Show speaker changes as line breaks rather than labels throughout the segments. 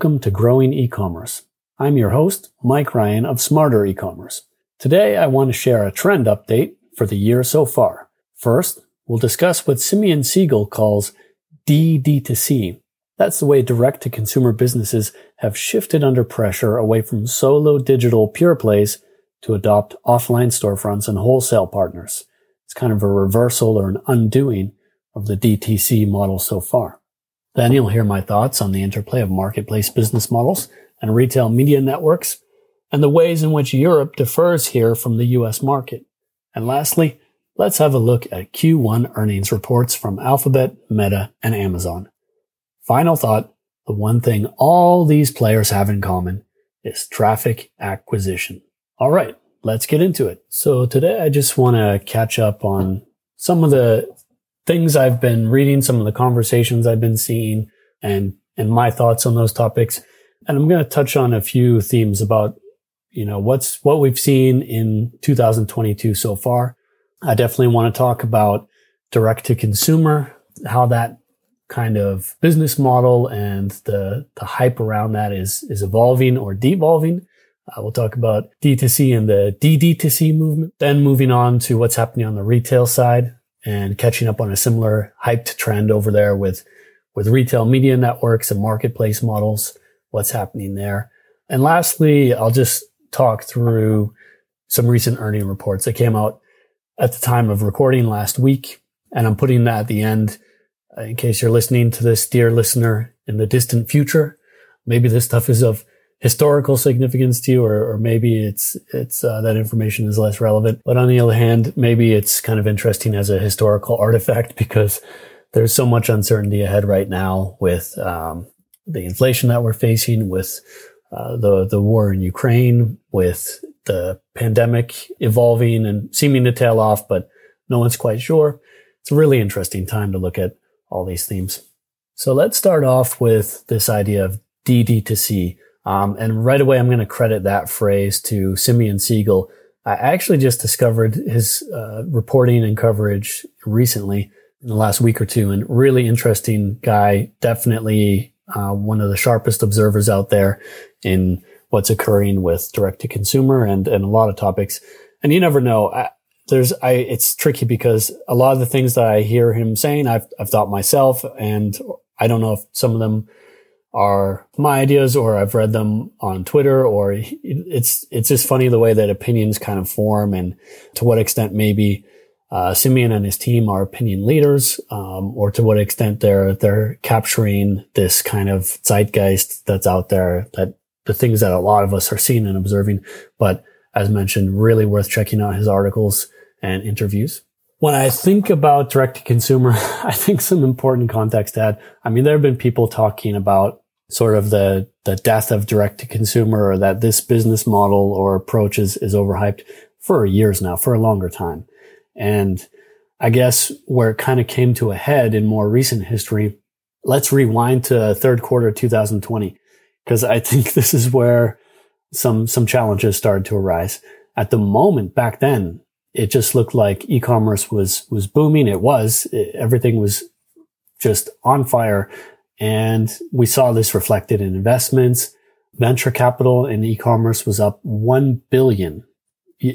welcome to Growing E-commerce. I'm your host, Mike Ryan of Smarter E-commerce. Today, I want to share a trend update for the year so far. First, we'll discuss what Simeon Siegel calls DD2C. That's the way direct to consumer businesses have shifted under pressure away from solo digital pure plays to adopt offline storefronts and wholesale partners. It's kind of a reversal or an undoing of the DTC model so far. Then you'll hear my thoughts on the interplay of marketplace business models and retail media networks and the ways in which Europe differs here from the US market. And lastly, let's have a look at Q1 earnings reports from Alphabet, Meta, and Amazon. Final thought, the one thing all these players have in common is traffic acquisition. All right, let's get into it. So today I just want to catch up on some of the things I've been reading, some of the conversations I've been seeing and, and my thoughts on those topics. And I'm going to touch on a few themes about, you know, what's, what we've seen in 2022 so far. I definitely want to talk about direct to consumer, how that kind of business model and the, the hype around that is, is evolving or devolving. Uh, we'll talk about D2C and the DD2C movement. Then moving on to what's happening on the retail side and catching up on a similar hyped trend over there with, with retail media networks and marketplace models, what's happening there. And lastly, I'll just talk through some recent earning reports that came out at the time of recording last week. And I'm putting that at the end uh, in case you're listening to this, dear listener, in the distant future. Maybe this stuff is of historical significance to you, or, or maybe it's it's uh, that information is less relevant. But on the other hand, maybe it's kind of interesting as a historical artifact because there's so much uncertainty ahead right now with um, the inflation that we're facing, with uh, the the war in Ukraine, with the pandemic evolving and seeming to tail off, but no one's quite sure. It's a really interesting time to look at all these themes. So let's start off with this idea of DD to C. Um, and right away, I'm going to credit that phrase to Simeon Siegel. I actually just discovered his uh, reporting and coverage recently in the last week or two, and really interesting guy. Definitely uh, one of the sharpest observers out there in what's occurring with direct to consumer and and a lot of topics. And you never know. I, there's I it's tricky because a lot of the things that I hear him saying I've I've thought myself, and I don't know if some of them are my ideas or I've read them on Twitter or it's, it's just funny the way that opinions kind of form and to what extent maybe, uh, Simeon and his team are opinion leaders, um, or to what extent they're, they're capturing this kind of zeitgeist that's out there that the things that a lot of us are seeing and observing. But as mentioned, really worth checking out his articles and interviews. When I think about direct to consumer, I think some important context to add. I mean, there have been people talking about sort of the, the death of direct to consumer or that this business model or approach is, is overhyped for years now, for a longer time. And I guess where it kind of came to a head in more recent history, let's rewind to third quarter 2020, because I think this is where some, some challenges started to arise. At the moment back then, it just looked like e-commerce was, was booming. It was, it, everything was just on fire. And we saw this reflected in investments. Venture capital in e-commerce was up 1 billion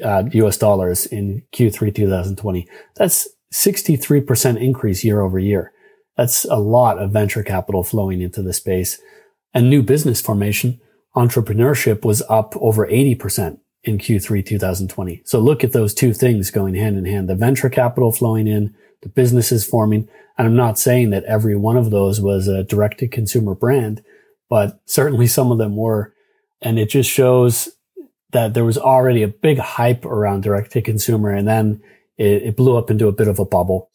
uh, US dollars in Q3 2020. That's 63% increase year over year. That's a lot of venture capital flowing into the space and new business formation. Entrepreneurship was up over 80% in Q3 2020. So look at those two things going hand in hand. The venture capital flowing in, the businesses forming. And I'm not saying that every one of those was a direct to consumer brand, but certainly some of them were. And it just shows that there was already a big hype around direct to consumer. And then it, it blew up into a bit of a bubble.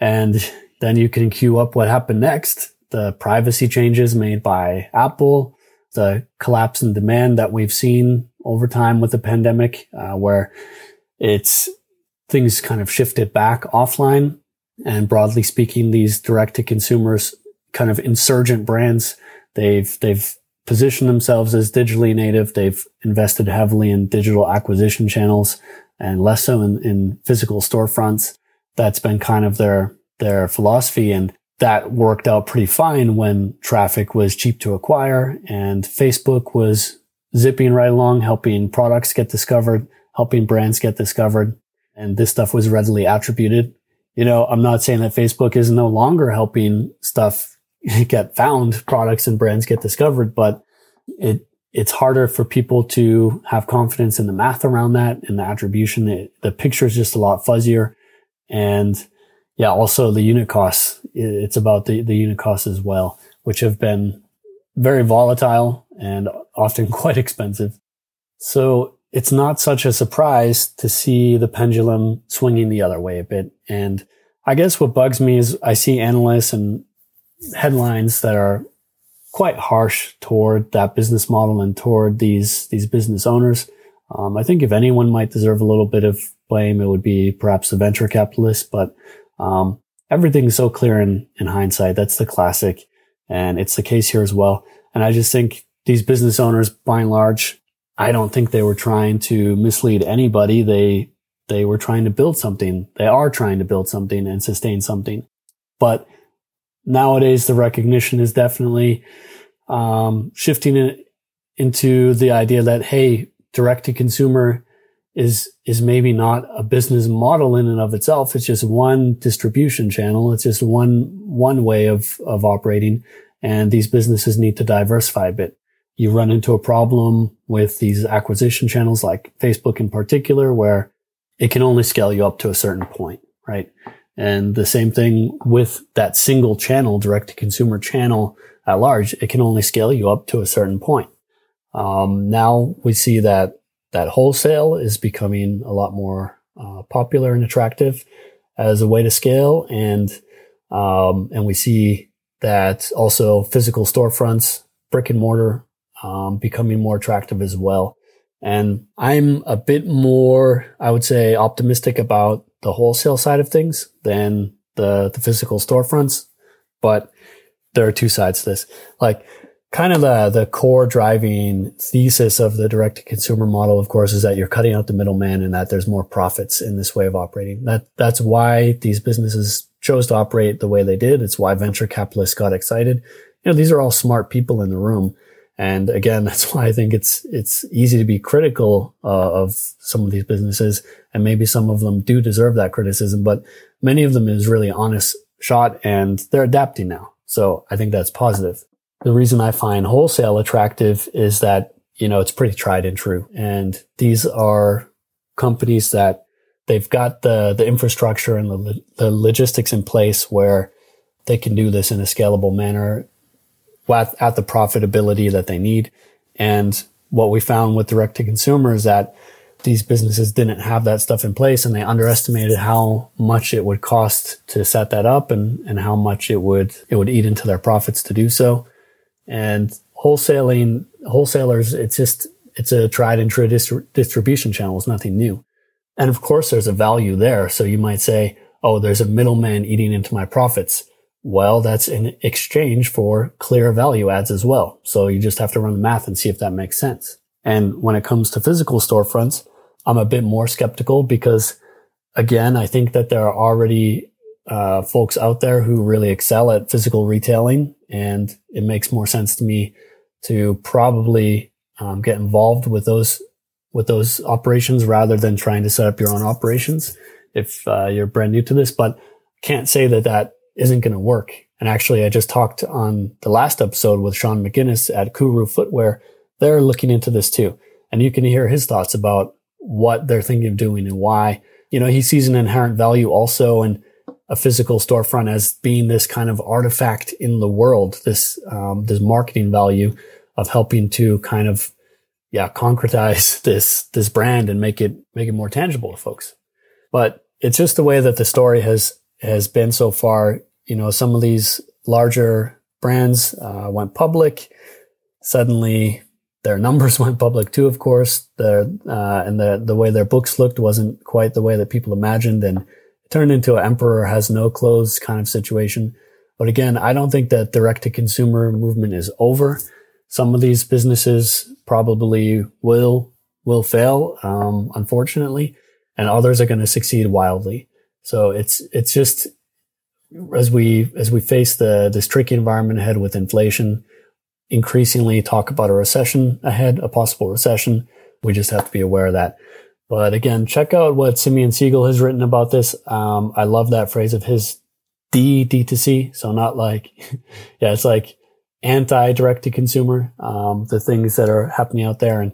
And then you can queue up what happened next. The privacy changes made by Apple, the collapse in demand that we've seen over time with the pandemic, uh, where it's things kind of shifted back offline. And broadly speaking, these direct to consumers kind of insurgent brands, they've, they've positioned themselves as digitally native. They've invested heavily in digital acquisition channels and less so in, in physical storefronts. That's been kind of their, their philosophy. And that worked out pretty fine when traffic was cheap to acquire and Facebook was zipping right along, helping products get discovered, helping brands get discovered. And this stuff was readily attributed. You know, I'm not saying that Facebook is no longer helping stuff get found, products and brands get discovered, but it, it's harder for people to have confidence in the math around that and the attribution. It, the picture is just a lot fuzzier. And yeah, also the unit costs. It's about the, the unit costs as well, which have been very volatile and often quite expensive. So it's not such a surprise to see the pendulum swinging the other way a bit. And I guess what bugs me is I see analysts and headlines that are quite harsh toward that business model and toward these these business owners. Um, I think if anyone might deserve a little bit of blame, it would be perhaps the venture capitalists. But um, everything's so clear in in hindsight. That's the classic, and it's the case here as well. And I just think these business owners, by and large, I don't think they were trying to mislead anybody. They they were trying to build something. They are trying to build something and sustain something. But nowadays, the recognition is definitely um, shifting it into the idea that hey, direct to consumer is is maybe not a business model in and of itself. It's just one distribution channel. It's just one one way of of operating, and these businesses need to diversify a bit you run into a problem with these acquisition channels like Facebook in particular, where it can only scale you up to a certain point, right? And the same thing with that single channel, direct to consumer channel at large, it can only scale you up to a certain point. Um, now we see that that wholesale is becoming a lot more uh, popular and attractive as a way to scale, and um, and we see that also physical storefronts, brick and mortar um, becoming more attractive as well. And I'm a bit more, I would say, optimistic about the wholesale side of things than the, the physical storefronts. But there are two sides to this. Like, kind of the, the core driving thesis of the direct to consumer model, of course, is that you're cutting out the middleman and that there's more profits in this way of operating. That, that's why these businesses chose to operate the way they did. It's why venture capitalists got excited. You know, these are all smart people in the room and again, that's why I think it's it's easy to be critical uh, of some of these businesses, and maybe some of them do deserve that criticism. But many of them is really honest shot, and they're adapting now. So I think that's positive. The reason I find wholesale attractive is that you know it's pretty tried and true, and these are companies that they've got the the infrastructure and the, the logistics in place where they can do this in a scalable manner at, at the profitability that they need. And what we found with direct to consumer is that these businesses didn't have that stuff in place and they underestimated how much it would cost to set that up and, and how much it would, it would eat into their profits to do so. And wholesaling, wholesalers, it's just, it's a tried and true distri- distribution channel. It's nothing new. And of course, there's a value there. So you might say, Oh, there's a middleman eating into my profits. Well, that's in exchange for clear value adds as well. So you just have to run the math and see if that makes sense. And when it comes to physical storefronts, I'm a bit more skeptical because again, I think that there are already uh, folks out there who really excel at physical retailing and it makes more sense to me to probably um, get involved with those with those operations rather than trying to set up your own operations if uh, you're brand new to this but can't say that that isn't going to work. And actually, I just talked on the last episode with Sean McGinnis at Kuru Footwear. They're looking into this too. And you can hear his thoughts about what they're thinking of doing and why. You know, he sees an inherent value also in a physical storefront as being this kind of artifact in the world, this, um, this marketing value of helping to kind of, yeah, concretize this, this brand and make it, make it more tangible to folks. But it's just the way that the story has has been so far. You know, some of these larger brands uh, went public. Suddenly, their numbers went public too. Of course, the uh, and the the way their books looked wasn't quite the way that people imagined, and turned into an emperor has no clothes kind of situation. But again, I don't think that direct to consumer movement is over. Some of these businesses probably will will fail, um, unfortunately, and others are going to succeed wildly. So it's, it's just as we as we face the this tricky environment ahead with inflation, increasingly talk about a recession ahead, a possible recession. We just have to be aware of that. But again, check out what Simeon Siegel has written about this. Um, I love that phrase of his D D2C. So not like, yeah, it's like anti direct to consumer, um, the things that are happening out there. And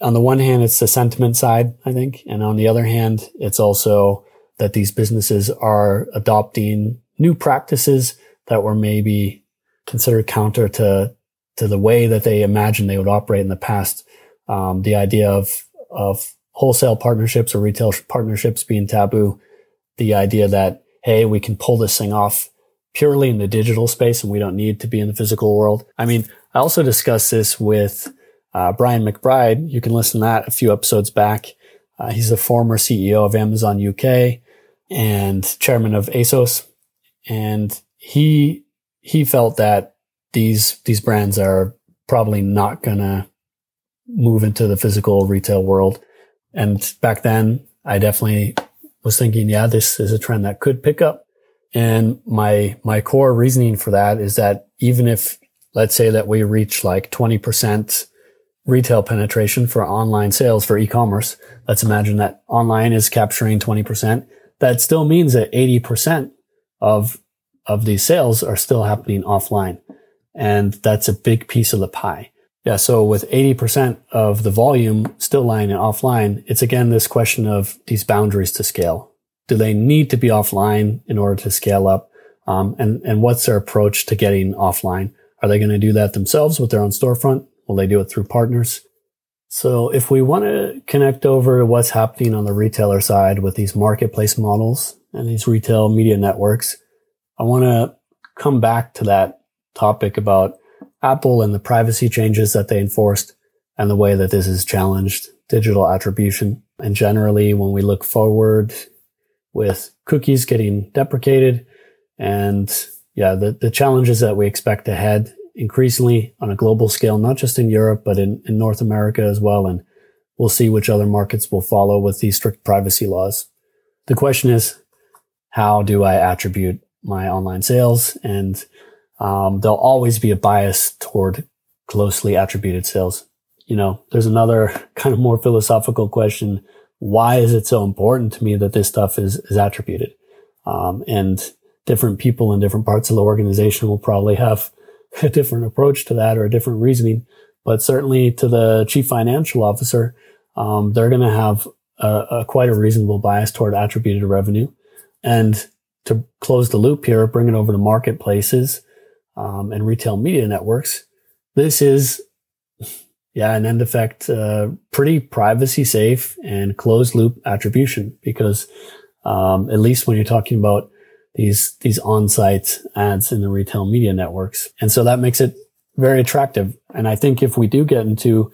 on the one hand, it's the sentiment side, I think. And on the other hand, it's also that these businesses are adopting new practices that were maybe considered counter to, to the way that they imagined they would operate in the past. Um, the idea of, of wholesale partnerships or retail partnerships being taboo. The idea that, hey, we can pull this thing off purely in the digital space and we don't need to be in the physical world. I mean, I also discussed this with uh, Brian McBride. You can listen to that a few episodes back. Uh, he's the former CEO of Amazon UK and chairman of ASOS. And he, he felt that these, these brands are probably not going to move into the physical retail world. And back then I definitely was thinking, yeah, this is a trend that could pick up. And my, my core reasoning for that is that even if let's say that we reach like 20% retail penetration for online sales for e-commerce, let's imagine that online is capturing 20%. That still means that 80% of, of these sales are still happening offline. And that's a big piece of the pie. Yeah. So with 80% of the volume still lying offline, it's again this question of these boundaries to scale. Do they need to be offline in order to scale up? Um, and, and what's their approach to getting offline? Are they going to do that themselves with their own storefront? Will they do it through partners? So if we want to connect over to what's happening on the retailer side with these marketplace models and these retail media networks, I want to come back to that topic about Apple and the privacy changes that they enforced and the way that this has challenged digital attribution. And generally, when we look forward with cookies getting deprecated and yeah, the, the challenges that we expect ahead increasingly on a global scale, not just in Europe, but in, in North America as well. And we'll see which other markets will follow with these strict privacy laws. The question is, how do I attribute my online sales? And um, there'll always be a bias toward closely attributed sales. You know, there's another kind of more philosophical question. Why is it so important to me that this stuff is, is attributed? Um, and different people in different parts of the organization will probably have a different approach to that or a different reasoning. But certainly to the chief financial officer, um, they're going to have a, a quite a reasonable bias toward attributed revenue. And to close the loop here, bring it over to marketplaces um, and retail media networks. This is, yeah, an end effect, uh, pretty privacy safe and closed loop attribution because, um, at least when you're talking about these, these on-site ads in the retail media networks. And so that makes it very attractive. And I think if we do get into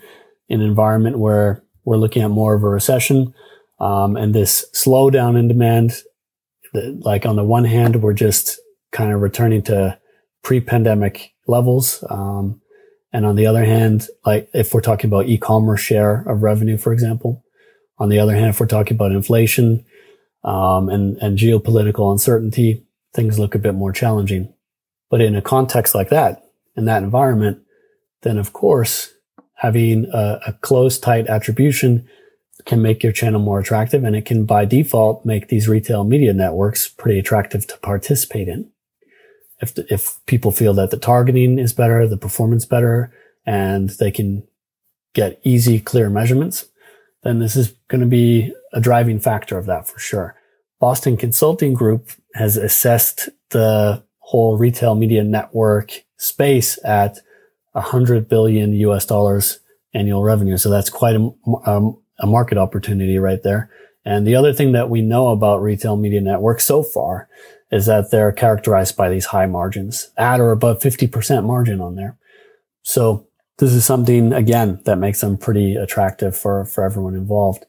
an environment where we're looking at more of a recession, um, and this slowdown in demand, like on the one hand, we're just kind of returning to pre-pandemic levels. Um, and on the other hand, like if we're talking about e-commerce share of revenue, for example, on the other hand, if we're talking about inflation, um, and, and geopolitical uncertainty, things look a bit more challenging. But in a context like that, in that environment, then of course, having a, a close, tight attribution can make your channel more attractive and it can by default make these retail media networks pretty attractive to participate in if the, if people feel that the targeting is better, the performance better, and they can get easy, clear measurements, then this is going to be a driving factor of that for sure. Boston Consulting Group has assessed the whole retail media network space at 100 billion US dollars annual revenue. So that's quite a, a, a market opportunity right there. And the other thing that we know about retail media networks so far is that they're characterized by these high margins at or above 50% margin on there. So this is something again that makes them pretty attractive for, for everyone involved.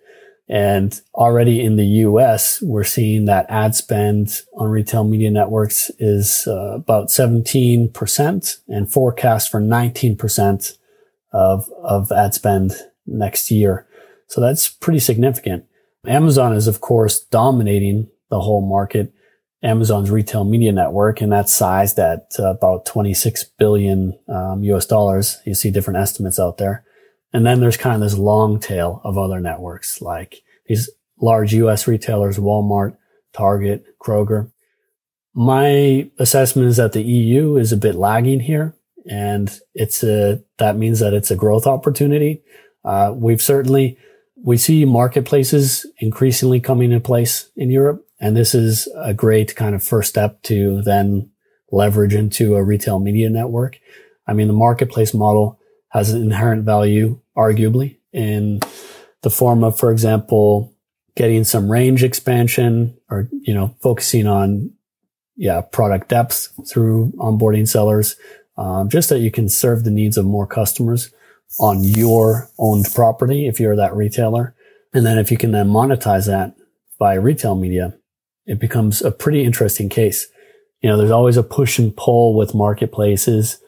And already in the US, we're seeing that ad spend on retail media networks is uh, about 17% and forecast for 19% of, of ad spend next year. So that's pretty significant. Amazon is, of course, dominating the whole market Amazon's retail media network, and that's sized at uh, about 26 billion um, US dollars. You see different estimates out there. And then there's kind of this long tail of other networks like these large US retailers, Walmart, Target, Kroger. My assessment is that the EU is a bit lagging here and it's a, that means that it's a growth opportunity. Uh, we've certainly, we see marketplaces increasingly coming in place in Europe. And this is a great kind of first step to then leverage into a retail media network. I mean, the marketplace model has an inherent value, arguably, in the form of, for example, getting some range expansion or, you know, focusing on, yeah, product depth through onboarding sellers, um, just that you can serve the needs of more customers on your owned property if you're that retailer. And then if you can then monetize that by retail media, it becomes a pretty interesting case. You know, there's always a push and pull with marketplaces,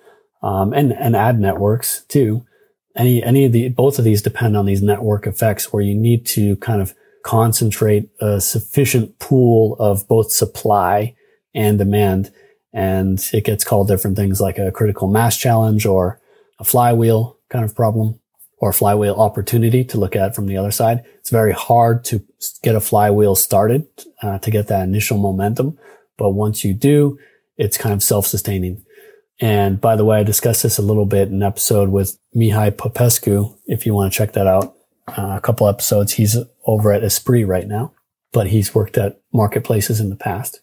um, and, and ad networks too. Any, any of the, both of these depend on these network effects where you need to kind of concentrate a sufficient pool of both supply and demand. And it gets called different things like a critical mass challenge or a flywheel kind of problem or flywheel opportunity to look at from the other side. It's very hard to get a flywheel started uh, to get that initial momentum. But once you do, it's kind of self-sustaining. And by the way, I discussed this a little bit in an episode with Mihai Popescu. If you want to check that out, uh, a couple episodes. He's over at Esprit right now, but he's worked at marketplaces in the past.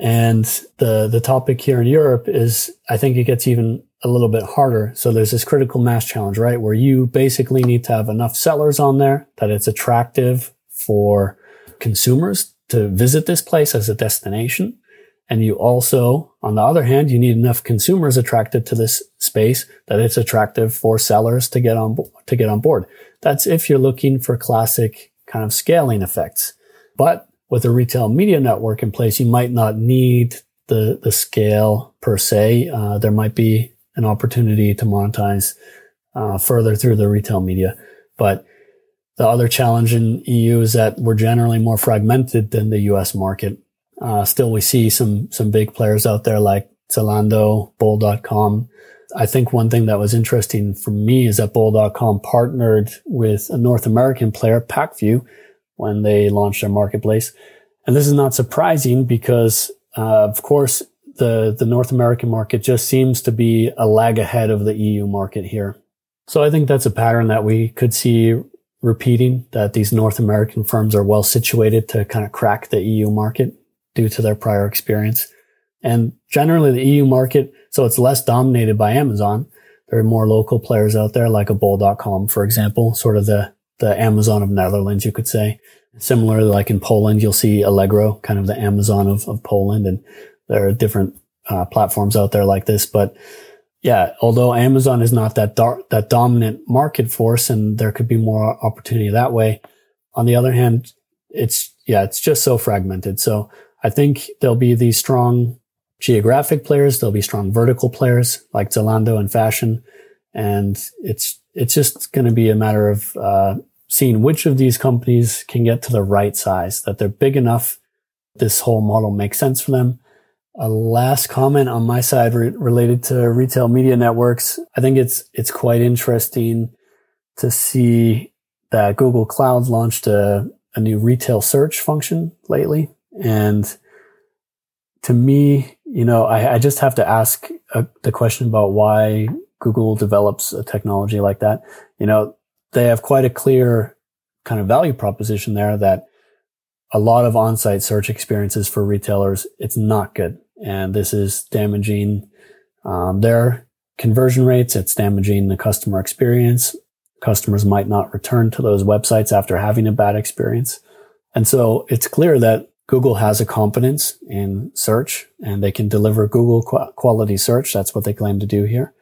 And the, the topic here in Europe is, I think it gets even a little bit harder. So there's this critical mass challenge, right? Where you basically need to have enough sellers on there that it's attractive for consumers to visit this place as a destination. And you also, on the other hand, you need enough consumers attracted to this space that it's attractive for sellers to get on, to get on board. That's if you're looking for classic kind of scaling effects. But with a retail media network in place, you might not need the, the scale per se. Uh, there might be an opportunity to monetize uh, further through the retail media. But the other challenge in EU is that we're generally more fragmented than the US market. Uh, still, we see some some big players out there like Zalando, Bol.com. I think one thing that was interesting for me is that Bol.com partnered with a North American player, Pacvue, when they launched their marketplace. And this is not surprising because, uh, of course, the, the North American market just seems to be a lag ahead of the EU market here. So I think that's a pattern that we could see repeating that these North American firms are well situated to kind of crack the EU market due to their prior experience. And generally the EU market, so it's less dominated by Amazon. There are more local players out there like a bol.com, for example, sort of the, the Amazon of Netherlands, you could say. Similarly, like in Poland, you'll see Allegro, kind of the Amazon of, of Poland. And there are different uh, platforms out there like this, but yeah, although Amazon is not that dar- that dominant market force, and there could be more opportunity that way. On the other hand, it's yeah, it's just so fragmented. So I think there'll be these strong geographic players, there'll be strong vertical players like Zalando and fashion, and it's it's just going to be a matter of uh, seeing which of these companies can get to the right size, that they're big enough, this whole model makes sense for them, a last comment on my side re- related to retail media networks. I think it's, it's quite interesting to see that Google Cloud launched a, a new retail search function lately. And to me, you know, I, I just have to ask uh, the question about why Google develops a technology like that. You know, they have quite a clear kind of value proposition there that a lot of on-site search experiences for retailers, it's not good. And this is damaging um, their conversion rates. It's damaging the customer experience. Customers might not return to those websites after having a bad experience. And so it's clear that Google has a competence in search and they can deliver Google qu- quality search. That's what they claim to do here.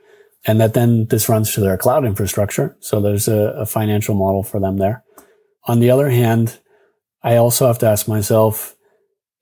And that then this runs to their cloud infrastructure. So there's a, a financial model for them there. On the other hand, I also have to ask myself,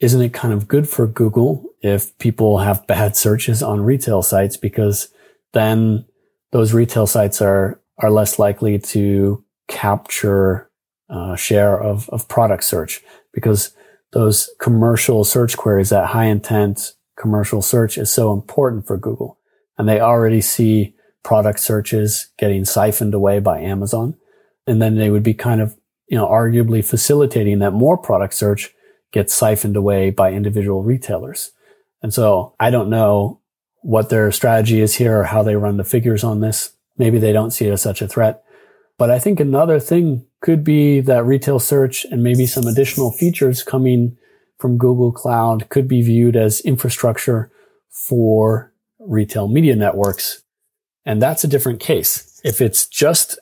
isn't it kind of good for Google if people have bad searches on retail sites? Because then those retail sites are, are less likely to capture uh, share of, of product search because those commercial search queries, that high intent commercial search is so important for Google. And they already see product searches getting siphoned away by Amazon. And then they would be kind of, you know, arguably facilitating that more product search gets siphoned away by individual retailers. And so I don't know what their strategy is here or how they run the figures on this. Maybe they don't see it as such a threat. But I think another thing could be that retail search and maybe some additional features coming from Google Cloud could be viewed as infrastructure for retail media networks. And that's a different case. If it's just,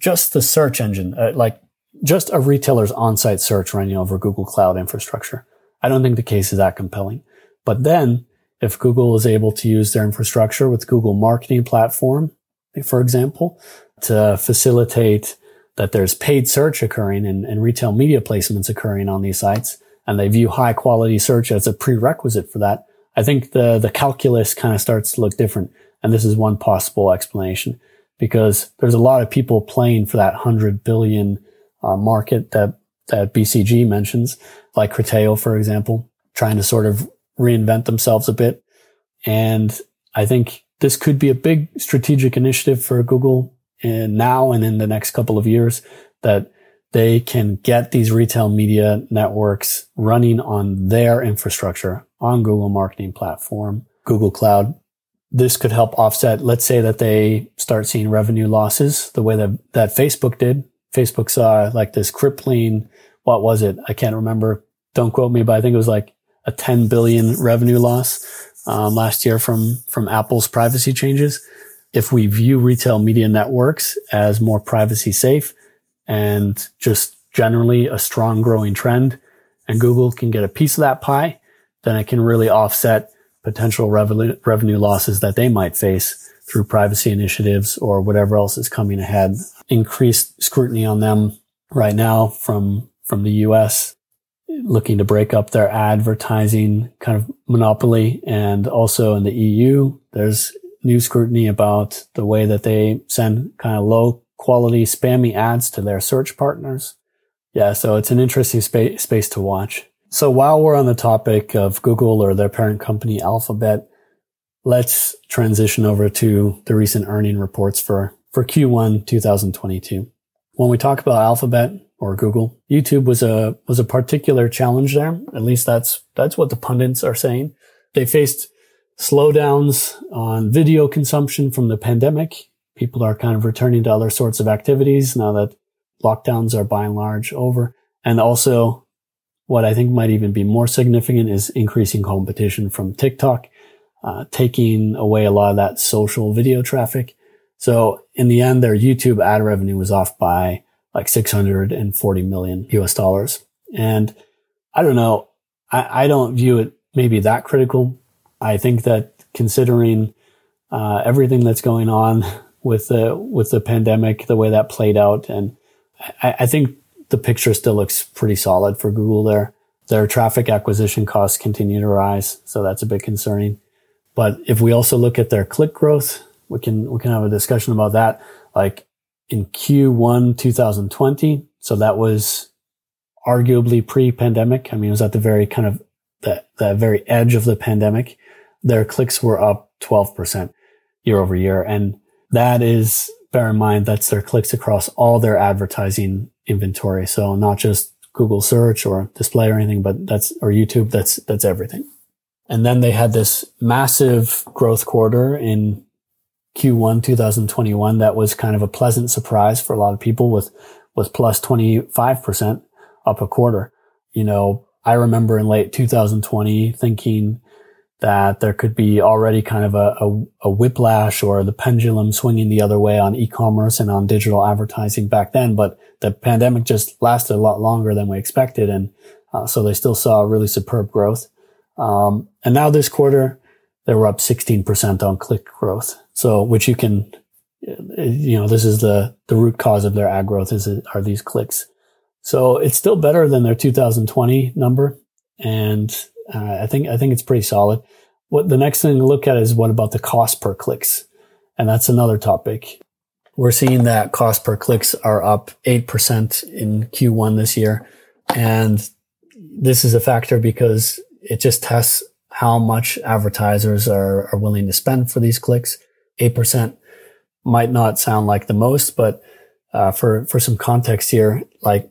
just the search engine, uh, like just a retailer's on-site search running over Google Cloud infrastructure, I don't think the case is that compelling. But then if Google is able to use their infrastructure with Google marketing platform, for example, to facilitate that there's paid search occurring and, and, retail media placements occurring on these sites, and they view high quality search as a prerequisite for that, I think the, the calculus kind of starts to look different. And this is one possible explanation because there's a lot of people playing for that 100 billion uh, market that, that BCG mentions, like Criteo, for example, trying to sort of reinvent themselves a bit. And I think this could be a big strategic initiative for Google now and in the next couple of years that they can get these retail media networks running on their infrastructure on Google marketing platform, Google cloud. This could help offset, let's say that they start seeing revenue losses the way that, that Facebook did. Facebook saw like this crippling, what was it? I can't remember. Don't quote me, but I think it was like a 10 billion revenue loss um, last year from from Apple's privacy changes. If we view retail media networks as more privacy safe and just generally a strong growing trend, and Google can get a piece of that pie, then it can really offset potential revenue revenue losses that they might face through privacy initiatives or whatever else is coming ahead. Increased scrutiny on them right now from from the US looking to break up their advertising kind of monopoly. And also in the EU, there's new scrutiny about the way that they send kind of low quality spammy ads to their search partners. Yeah. So it's an interesting space, space to watch. So while we're on the topic of Google or their parent company Alphabet, let's transition over to the recent earning reports for, for Q1 2022. When we talk about Alphabet, or Google. YouTube was a was a particular challenge there. At least that's that's what the pundits are saying. They faced slowdowns on video consumption from the pandemic. People are kind of returning to other sorts of activities now that lockdowns are by and large over. And also what I think might even be more significant is increasing competition from TikTok, uh, taking away a lot of that social video traffic. So in the end, their YouTube ad revenue was off by like 640 million US dollars. And I don't know. I, I don't view it maybe that critical. I think that considering uh, everything that's going on with the with the pandemic, the way that played out, and I, I think the picture still looks pretty solid for Google there. Their traffic acquisition costs continue to rise, so that's a bit concerning. But if we also look at their click growth, we can we can have a discussion about that. Like in Q1 2020. So that was arguably pre-pandemic. I mean, it was at the very kind of the, the very edge of the pandemic. Their clicks were up 12% year over year. And that is, bear in mind, that's their clicks across all their advertising inventory. So not just Google search or display or anything, but that's, or YouTube, that's, that's everything. And then they had this massive growth quarter in Q1 2021 that was kind of a pleasant surprise for a lot of people with was plus 25% up a quarter. You know, I remember in late 2020 thinking that there could be already kind of a, a, a, whiplash or the pendulum swinging the other way on e-commerce and on digital advertising back then. But the pandemic just lasted a lot longer than we expected. And uh, so they still saw really superb growth. Um, and now this quarter, they were up 16% on click growth. So, which you can, you know, this is the, the root cause of their ad growth is, are these clicks. So it's still better than their 2020 number. And uh, I think, I think it's pretty solid. What the next thing to look at is what about the cost per clicks? And that's another topic. We're seeing that cost per clicks are up 8% in Q1 this year. And this is a factor because it just tests how much advertisers are, are willing to spend for these clicks. 8% might not sound like the most, but uh, for, for some context here, like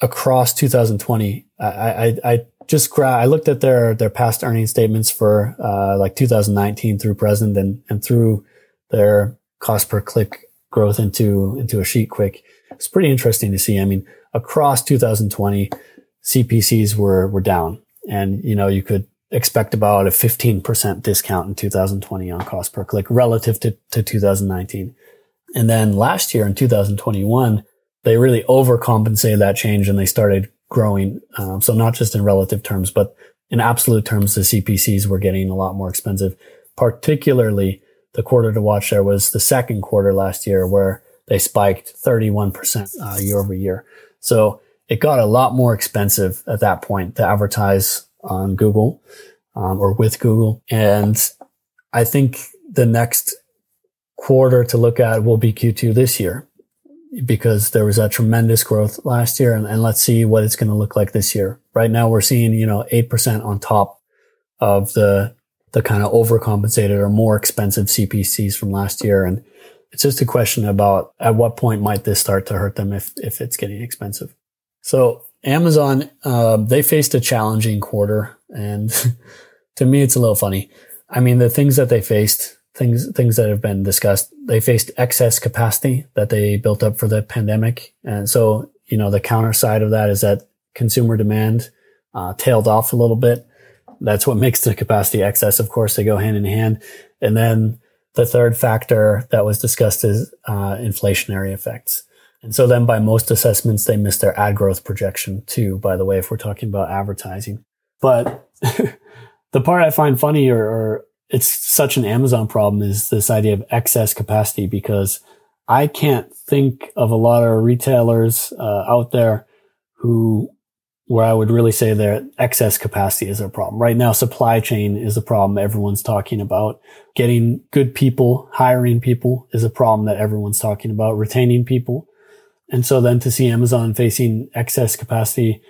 across 2020, I, I, I just gra- I looked at their, their past earnings statements for, uh, like 2019 through present and, and through their cost per click growth into, into a sheet quick. It's pretty interesting to see. I mean, across 2020, CPCs were, were down and, you know, you could expect about a 15% discount in 2020 on cost per click relative to, to 2019. And then last year in 2021, they really overcompensated that change and they started growing. Um, so not just in relative terms, but in absolute terms, the CPCs were getting a lot more expensive. Particularly the quarter to watch there was the second quarter last year where they spiked 31% uh, year over year. So it got a lot more expensive at that point to advertise on Google um, or with Google. And I think the next quarter to look at will be Q2 this year because there was a tremendous growth last year. And, and let's see what it's going to look like this year. Right now we're seeing, you know, 8% on top of the, the kind of overcompensated or more expensive CPCs from last year. And it's just a question about at what point might this start to hurt them if, if it's getting expensive. So Amazon, uh, they faced a challenging quarter and to me, it's a little funny. I mean, the things that they faced, things, things that have been discussed, they faced excess capacity that they built up for the pandemic. And so, you know, the counter side of that is that consumer demand, uh, tailed off a little bit. That's what makes the capacity excess. Of course, they go hand in hand. And then the third factor that was discussed is, uh, inflationary effects. And so then by most assessments, they missed their ad growth projection too, by the way, if we're talking about advertising. But the part I find funny or, or it's such an Amazon problem is this idea of excess capacity because I can't think of a lot of retailers uh, out there who where I would really say their excess capacity is a problem. Right now, supply chain is a problem everyone's talking about. Getting good people, hiring people is a problem that everyone's talking about, retaining people. And so then to see Amazon facing excess capacity,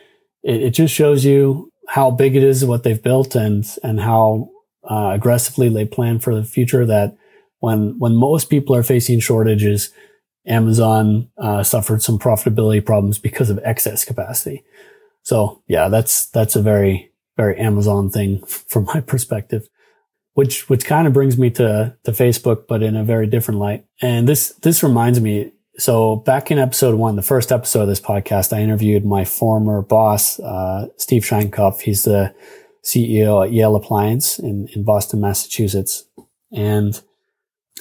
it, it just shows you how big it is, what they've built, and and how uh, aggressively they plan for the future. That when when most people are facing shortages, Amazon uh, suffered some profitability problems because of excess capacity. So yeah, that's that's a very very Amazon thing from my perspective, which which kind of brings me to to Facebook, but in a very different light. And this this reminds me so back in episode one, the first episode of this podcast, I interviewed my former boss, uh, Steve Sheinkopf. He's the CEO at Yale Appliance in, in Boston, Massachusetts. And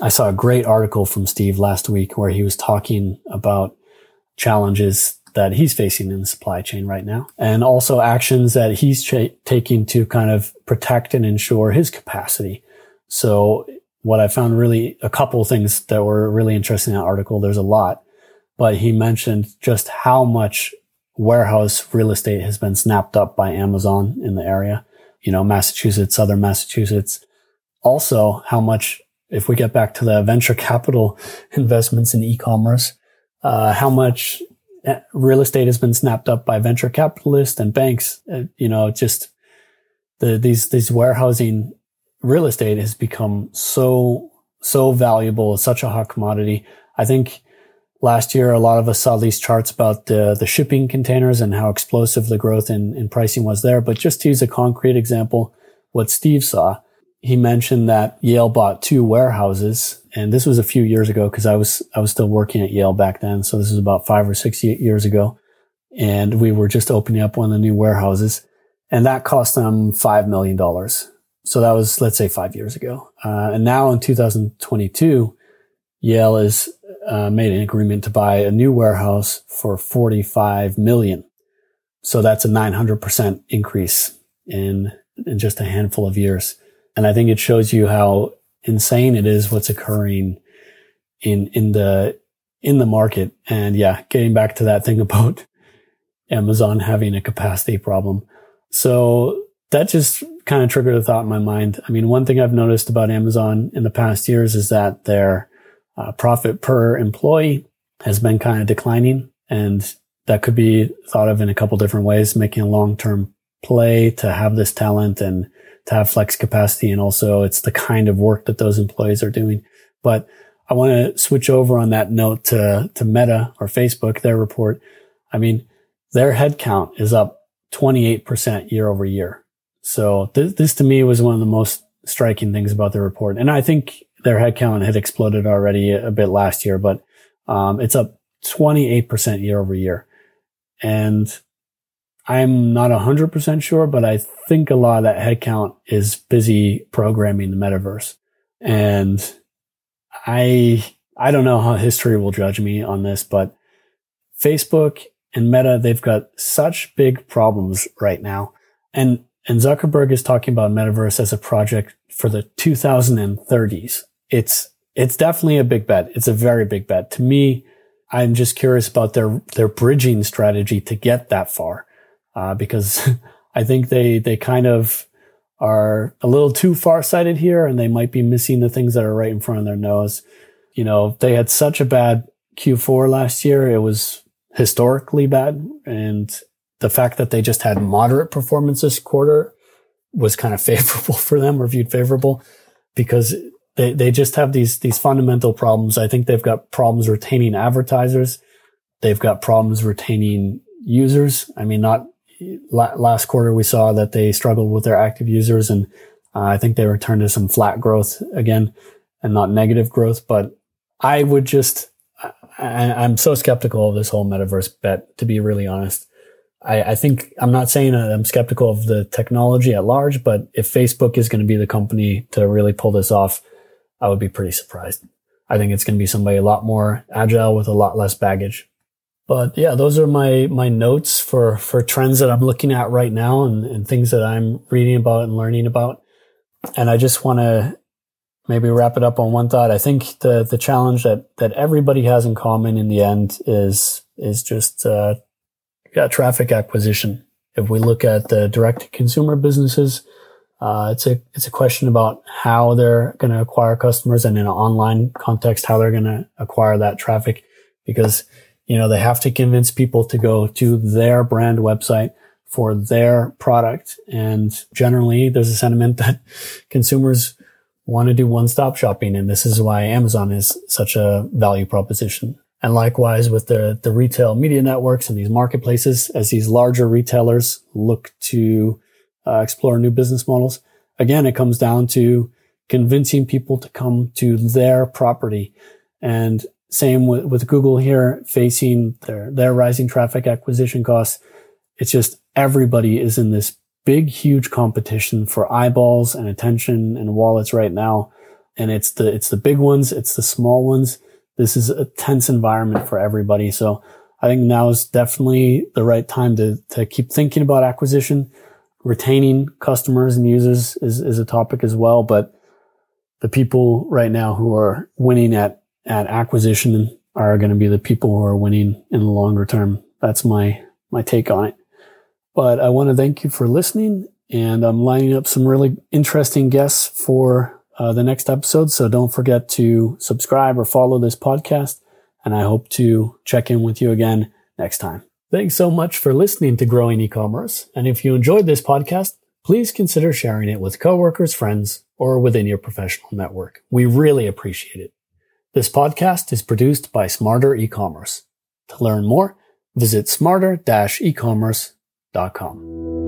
I saw a great article from Steve last week where he was talking about challenges that he's facing in the supply chain right now and also actions that he's tra- taking to kind of protect and ensure his capacity. So what I found really a couple things that were really interesting in that article. There's a lot, but he mentioned just how much warehouse real estate has been snapped up by Amazon in the area, you know, Massachusetts, Southern Massachusetts. Also, how much, if we get back to the venture capital investments in e-commerce, uh, how much eh, real estate has been snapped up by venture capitalists and banks, uh, you know, just the, these, these warehousing real estate has become so, so valuable, such a hot commodity. I think last year, a lot of us saw these charts about the, the shipping containers and how explosive the growth in, in pricing was there. But just to use a concrete example, what Steve saw, he mentioned that Yale bought two warehouses. And this was a few years ago because I was, I was still working at Yale back then. So this was about five or six years ago. And we were just opening up one of the new warehouses and that cost them $5 million. So that was, let's say five years ago. Uh, and now in 2022, Yale has uh, made an agreement to buy a new warehouse for 45 million. So that's a 900% increase in, in just a handful of years. And I think it shows you how insane it is what's occurring in, in the, in the market. And yeah, getting back to that thing about Amazon having a capacity problem. So that just kind of triggered a thought in my mind. I mean, one thing I've noticed about Amazon in the past years is that their uh, profit per employee has been kind of declining. And that could be thought of in a couple different ways, making a long-term play to have this talent and to have flex capacity. And also it's the kind of work that those employees are doing. But I want to switch over on that note to, to Meta or Facebook, their report. I mean, their headcount is up 28% year over year. So th- this to me was one of the most striking things about the report. And I think their headcount had exploded already a bit last year, but um, it's up 28% year over year. And I'm not 100% sure, but I think a lot of that headcount is busy programming the metaverse. And I, I don't know how history will judge me on this, but Facebook and Meta, they've got such big problems right now. And, and Zuckerberg is talking about metaverse as a project for the 2030s. It's, it's definitely a big bet. It's a very big bet. To me, I'm just curious about their, their bridging strategy to get that far. Uh, because I think they, they kind of are a little too far sighted here and they might be missing the things that are right in front of their nose. You know, they had such a bad Q4 last year. It was historically bad. And the fact that they just had moderate performance this quarter was kind of favorable for them or viewed favorable because they, they just have these, these fundamental problems. I think they've got problems retaining advertisers. They've got problems retaining users. I mean, not last quarter, we saw that they struggled with their active users and uh, I think they returned to some flat growth again and not negative growth. But I would just, I, am so skeptical of this whole metaverse bet, to be really honest. I, I think I'm not saying I'm skeptical of the technology at large, but if Facebook is going to be the company to really pull this off, I would be pretty surprised. I think it's going to be somebody a lot more agile with a lot less baggage. But yeah, those are my, my notes for, for trends that I'm looking at right now and, and things that I'm reading about and learning about. And I just want to maybe wrap it up on one thought. I think the, the challenge that, that everybody has in common in the end is, is just, uh, yeah, traffic acquisition. If we look at the direct consumer businesses, uh, it's a it's a question about how they're going to acquire customers and in an online context how they're going to acquire that traffic because you know, they have to convince people to go to their brand website for their product. And generally there's a sentiment that consumers want to do one-stop shopping. And this is why Amazon is such a value proposition. And likewise with the, the retail media networks and these marketplaces, as these larger retailers look to uh, explore new business models, again, it comes down to convincing people to come to their property. And same with, with Google here facing their, their rising traffic acquisition costs. It's just everybody is in this big, huge competition for eyeballs and attention and wallets right now. And it's the, it's the big ones. It's the small ones. This is a tense environment for everybody. So I think now is definitely the right time to, to keep thinking about acquisition. Retaining customers and users is, is a topic as well. But the people right now who are winning at at acquisition are going to be the people who are winning in the longer term. That's my, my take on it. But I want to thank you for listening and I'm lining up some really interesting guests for uh, the next episode. So don't forget to subscribe or follow this podcast. And I hope to check in with you again next time. Thanks so much for listening to Growing E-commerce. And if you enjoyed this podcast, please consider sharing it with coworkers, friends, or within your professional network. We really appreciate it. This podcast is produced by Smarter E-commerce. To learn more, visit smarter-ecommerce.com.